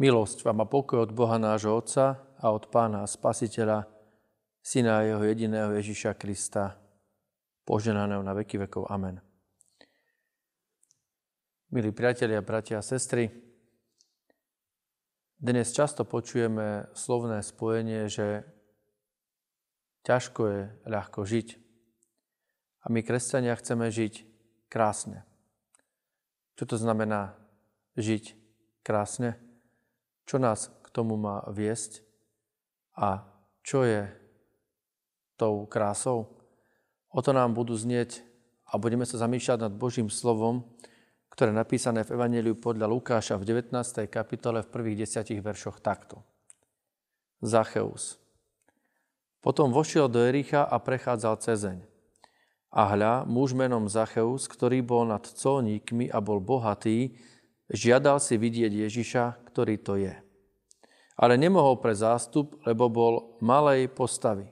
Milosť vám a pokoj od Boha nášho Otca a od Pána a Spasiteľa, Syna a Jeho jediného Ježiša Krista, poženaného na veky vekov. Amen. Milí priatelia, bratia a sestry, dnes často počujeme slovné spojenie, že ťažko je ľahko žiť. A my, kresťania, chceme žiť krásne. Čo to znamená žiť krásne? Čo nás k tomu má viesť? A čo je tou krásou? O to nám budú znieť a budeme sa zamýšľať nad Božím slovom, ktoré je napísané v Evangeliu podľa Lukáša v 19. kapitole v prvých desiatich veršoch takto. Zacheus. Potom vošiel do Ericha a prechádzal cezeň. A hľa, muž menom Zacheus, ktorý bol nad colníkmi a bol bohatý, Žiadal si vidieť Ježiša, ktorý to je. Ale nemohol pre zástup, lebo bol malej postavy.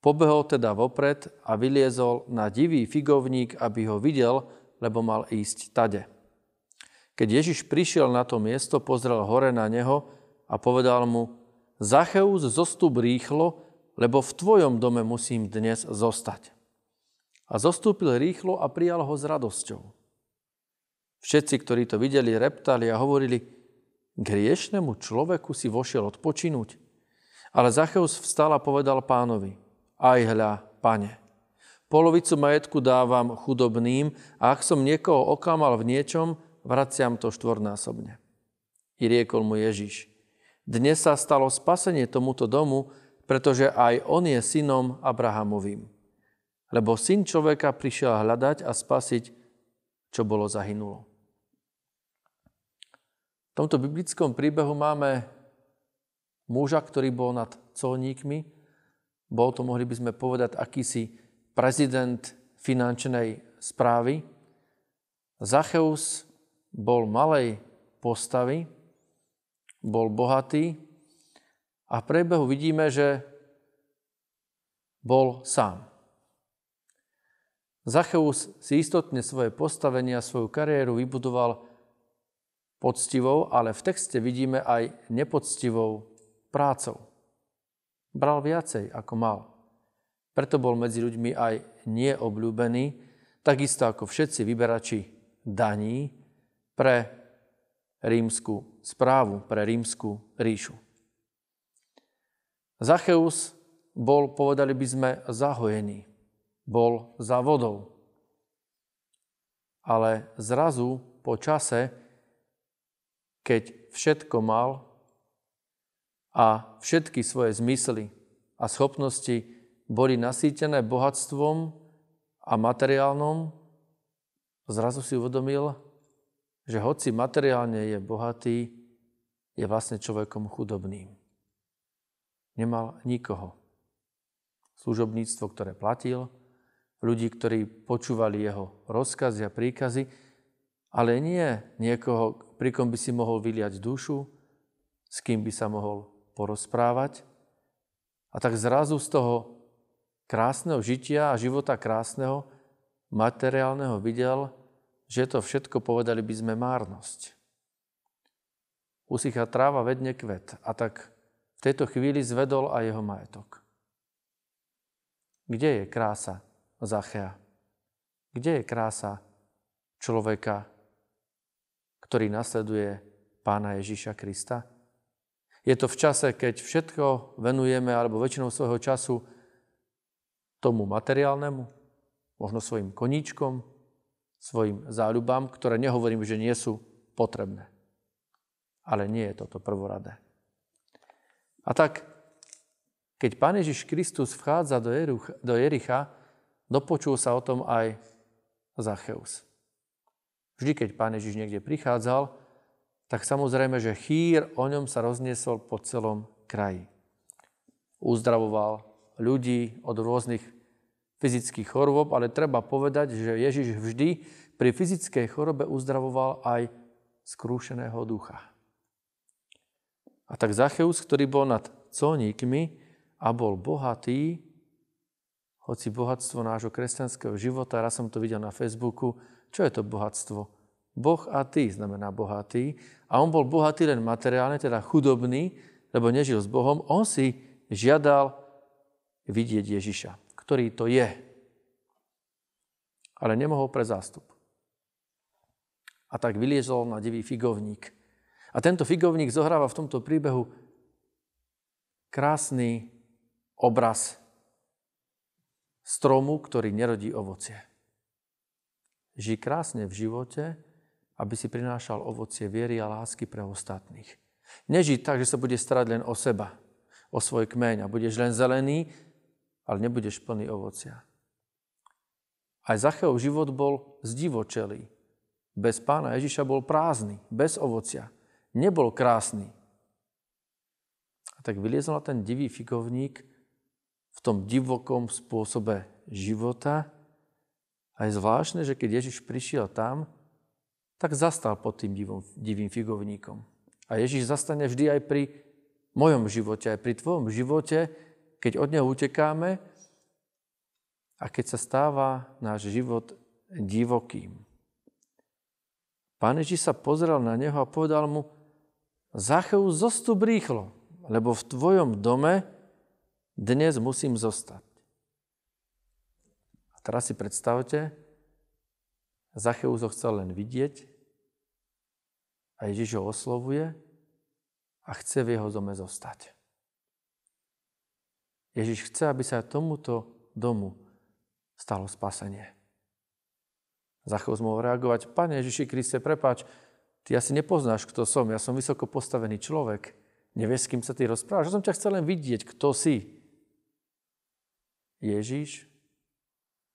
Pobehol teda vopred a vyliezol na divý figovník, aby ho videl, lebo mal ísť tade. Keď Ježiš prišiel na to miesto, pozrel hore na neho a povedal mu, Zacheus, zostup rýchlo, lebo v tvojom dome musím dnes zostať. A zostúpil rýchlo a prijal ho s radosťou. Všetci, ktorí to videli, reptali a hovorili, k hriešnemu človeku si vošiel odpočinúť. Ale Zacheus vstal a povedal pánovi, aj hľa, pane, polovicu majetku dávam chudobným a ak som niekoho oklamal v niečom, vraciam to štvornásobne. I riekol mu Ježiš, dnes sa stalo spasenie tomuto domu, pretože aj on je synom Abrahamovým. Lebo syn človeka prišiel hľadať a spasiť, čo bolo zahynulo. V tomto biblickom príbehu máme muža, ktorý bol nad colníkmi. Bol to, mohli by sme povedať, akýsi prezident finančnej správy. Zacheus bol malej postavy, bol bohatý a v priebehu vidíme, že bol sám. Zacheus si istotne svoje postavenie a svoju kariéru vybudoval poctivou, ale v texte vidíme aj nepoctivou prácou. Bral viacej, ako mal. Preto bol medzi ľuďmi aj neobľúbený, takisto ako všetci vyberači daní pre rímsku správu, pre rímsku ríšu. Zacheus bol, povedali by sme, zahojený. Bol za vodou. Ale zrazu po čase keď všetko mal a všetky svoje zmysly a schopnosti boli nasýtené bohatstvom a materiálnom, zrazu si uvedomil, že hoci materiálne je bohatý, je vlastne človekom chudobným. Nemal nikoho. Služobníctvo, ktoré platil, ľudí, ktorí počúvali jeho rozkazy a príkazy, ale nie niekoho, pri kom by si mohol vyliať dušu, s kým by sa mohol porozprávať. A tak zrazu z toho krásneho žitia a života krásneho, materiálneho videl, že to všetko povedali by sme márnosť. Usychá tráva vedne kvet a tak v tejto chvíli zvedol aj jeho majetok. Kde je krása Zachea? Kde je krása človeka, ktorý nasleduje pána Ježíša Krista? Je to v čase, keď všetko venujeme, alebo väčšinou svojho času, tomu materiálnemu, možno svojim koníčkom, svojim záľubám, ktoré nehovorím, že nie sú potrebné. Ale nie je toto prvoradé. A tak, keď Pán Ježiš Kristus vchádza do Jericha, dopočul sa o tom aj Zacheus. Vždy, keď Pán Ježiš niekde prichádzal, tak samozrejme, že chýr o ňom sa rozniesol po celom kraji. Uzdravoval ľudí od rôznych fyzických chorôb, ale treba povedať, že Ježiš vždy pri fyzickej chorobe uzdravoval aj skrúšeného ducha. A tak Zacheus, ktorý bol nad colníkmi a bol bohatý, hoci bohatstvo nášho kresťanského života, raz som to videl na Facebooku, čo je to bohatstvo Boh a ty znamená bohatý. A on bol bohatý len materiálne, teda chudobný, lebo nežil s Bohom. On si žiadal vidieť Ježiša, ktorý to je. Ale nemohol pre zástup. A tak vyliezol na divý figovník. A tento figovník zohráva v tomto príbehu krásny obraz stromu, ktorý nerodí ovocie. Žij krásne v živote, aby si prinášal ovocie viery a lásky pre ostatných. Nežij tak, že sa bude starať len o seba, o svoj kmeň a budeš len zelený, ale nebudeš plný ovocia. Aj Zacheov život bol zdivočelý. Bez pána Ježiša bol prázdny, bez ovocia. Nebol krásny. A tak vyliezol ten divý figovník tom divokom spôsobe života. A je zvláštne, že keď Ježiš prišiel tam, tak zastal pod tým divom, divým figovníkom. A Ježiš zastane vždy aj pri mojom živote, aj pri tvojom živote, keď od neho utekáme a keď sa stáva náš život divokým. Pán Ježiš sa pozrel na neho a povedal mu, Zacheus, zostup rýchlo, lebo v tvojom dome dnes musím zostať. A teraz si predstavte, Zacheus ho chcel len vidieť a Ježiš ho oslovuje a chce v jeho dome zostať. Ježiš chce, aby sa tomuto domu stalo spasenie. Zacheus mohol reagovať, Pane Ježiši Kriste, prepáč, ty asi nepoznáš, kto som, ja som vysoko postavený človek, nevieš, s kým sa ty rozprávaš, ja som ťa chcel len vidieť, kto si. Ježiš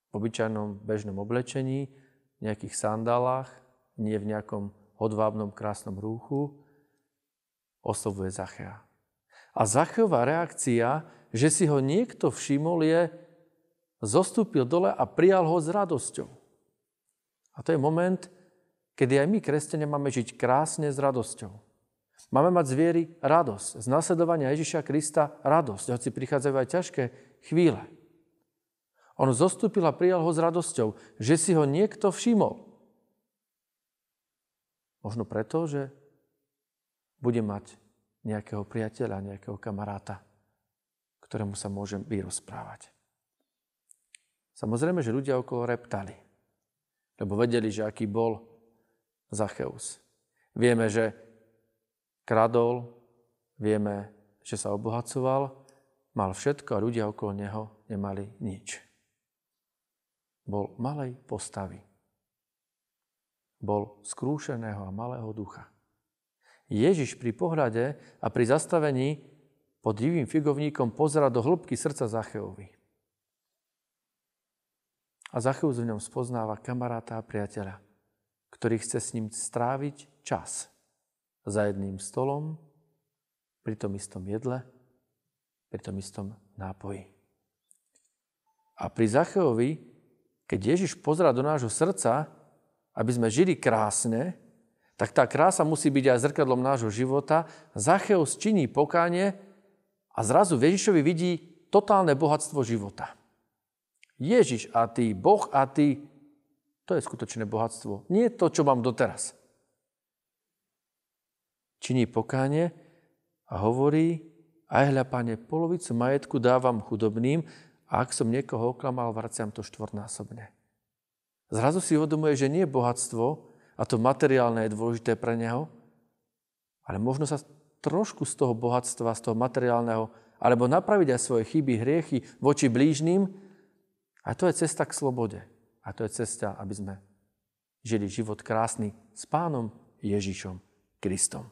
v obyčajnom bežnom oblečení v nejakých sandálach, nie v nejakom hodvábnom krásnom rúchu, oslovuje Zachea. A Zacheová reakcia, že si ho niekto všimol, je zostúpil dole a prijal ho s radosťou. A to je moment, kedy aj my, kresťania, máme žiť krásne s radosťou. Máme mať z viery radosť. Z nasledovania Ježiša Krista radosť, hoci prichádzajú aj ťažké chvíle. On zostúpil a prijal ho s radosťou, že si ho niekto všimol. Možno preto, že bude mať nejakého priateľa, nejakého kamaráta, ktorému sa môžem vyrozprávať. Samozrejme, že ľudia okolo reptali, lebo vedeli, že aký bol Zacheus. Vieme, že kradol, vieme, že sa obohacoval, mal všetko a ľudia okolo neho nemali nič bol malej postavy. Bol skrúšeného a malého ducha. Ježiš pri pohľade a pri zastavení pod divým figovníkom pozera do hĺbky srdca Zacheovi. A Zacheus v ňom spoznáva kamaráta a priateľa, ktorý chce s ním stráviť čas za jedným stolom, pri tom istom jedle, pri tom istom nápoji. A pri Zacheovi keď Ježiš pozera do nášho srdca, aby sme žili krásne, tak tá krása musí byť aj zrkadlom nášho života. Zacheus činí pokánie a zrazu v Ježišovi vidí totálne bohatstvo života. Ježiš a ty, Boh a ty, to je skutočné bohatstvo. Nie to, čo mám doteraz. Činí pokánie a hovorí, aj hľa, pane, polovicu majetku dávam chudobným a ak som niekoho oklamal, vraciam to štvornásobne. Zrazu si uvedomuje, že nie bohatstvo a to materiálne je dôležité pre neho, ale možno sa trošku z toho bohatstva, z toho materiálneho, alebo napraviť aj svoje chyby, hriechy voči blížným. A to je cesta k slobode. A to je cesta, aby sme žili život krásny s pánom Ježišom Kristom.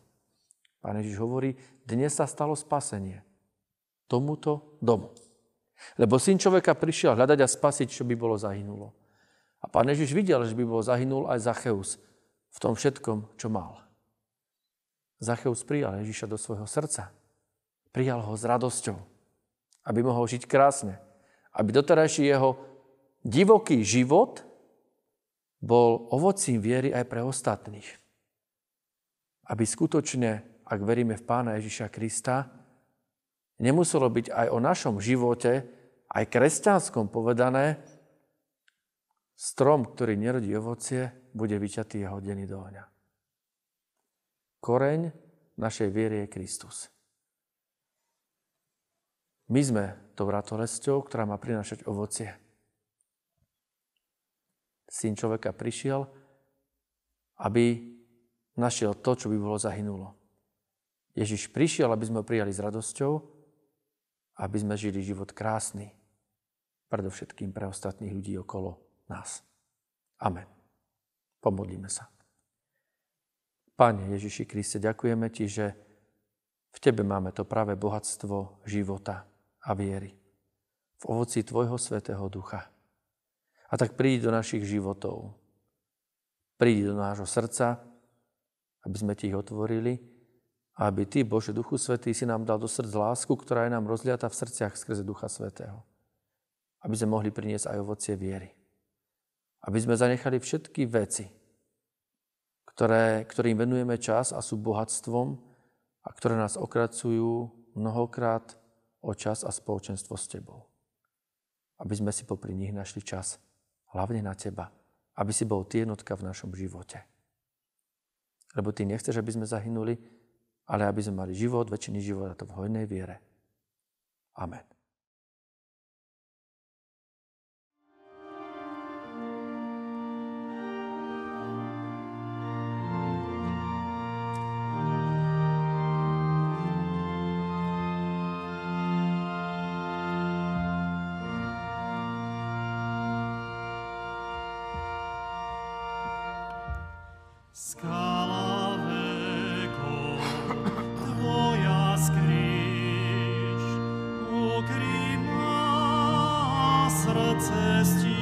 Pán Ježiš hovorí, dnes sa stalo spasenie tomuto domu. Lebo syn človeka prišiel hľadať a spasiť, čo by bolo zahynulo. A pán Ježiš videl, že by bol zahynul aj Zacheus v tom všetkom, čo mal. Zacheus prijal Ježiša do svojho srdca. Prijal ho s radosťou, aby mohol žiť krásne. Aby doterajší jeho divoký život bol ovocím viery aj pre ostatných. Aby skutočne, ak veríme v Pána Ježiša Krista, nemuselo byť aj o našom živote aj kresťanskom povedané, Strom, ktorý nerodí ovocie, bude vyťatý a hodený do ohňa. Koreň našej viery je Kristus. My sme to ratolesťou, ktorá má prinášať ovocie. Syn človeka prišiel, aby našiel to, čo by bolo zahynulo. Ježiš prišiel, aby sme ho prijali s radosťou, aby sme žili život krásny, predovšetkým pre ostatných ľudí okolo nás. Amen. Pomodlíme sa. Pane Ježiši Kriste, ďakujeme Ti, že v Tebe máme to práve bohatstvo života a viery. V ovoci Tvojho Svetého Ducha. A tak prídi do našich životov. Prídi do nášho srdca, aby sme Ti ich otvorili aby Ty, Bože Duchu Svetý, si nám dal do srdc lásku, ktorá je nám rozliata v srdciach skrze Ducha Svetého. Aby sme mohli priniesť aj ovocie viery. Aby sme zanechali všetky veci, ktoré, ktorým venujeme čas a sú bohatstvom a ktoré nás okracujú mnohokrát o čas a spoločenstvo s Tebou. Aby sme si popri nich našli čas, hlavne na Teba, aby si bol Ty jednotka v našom živote. Lebo Ty nechceš, aby sme zahynuli, ale aby sme mali život, väčšiny život a to v hojnej viere. Amen. Skala srdce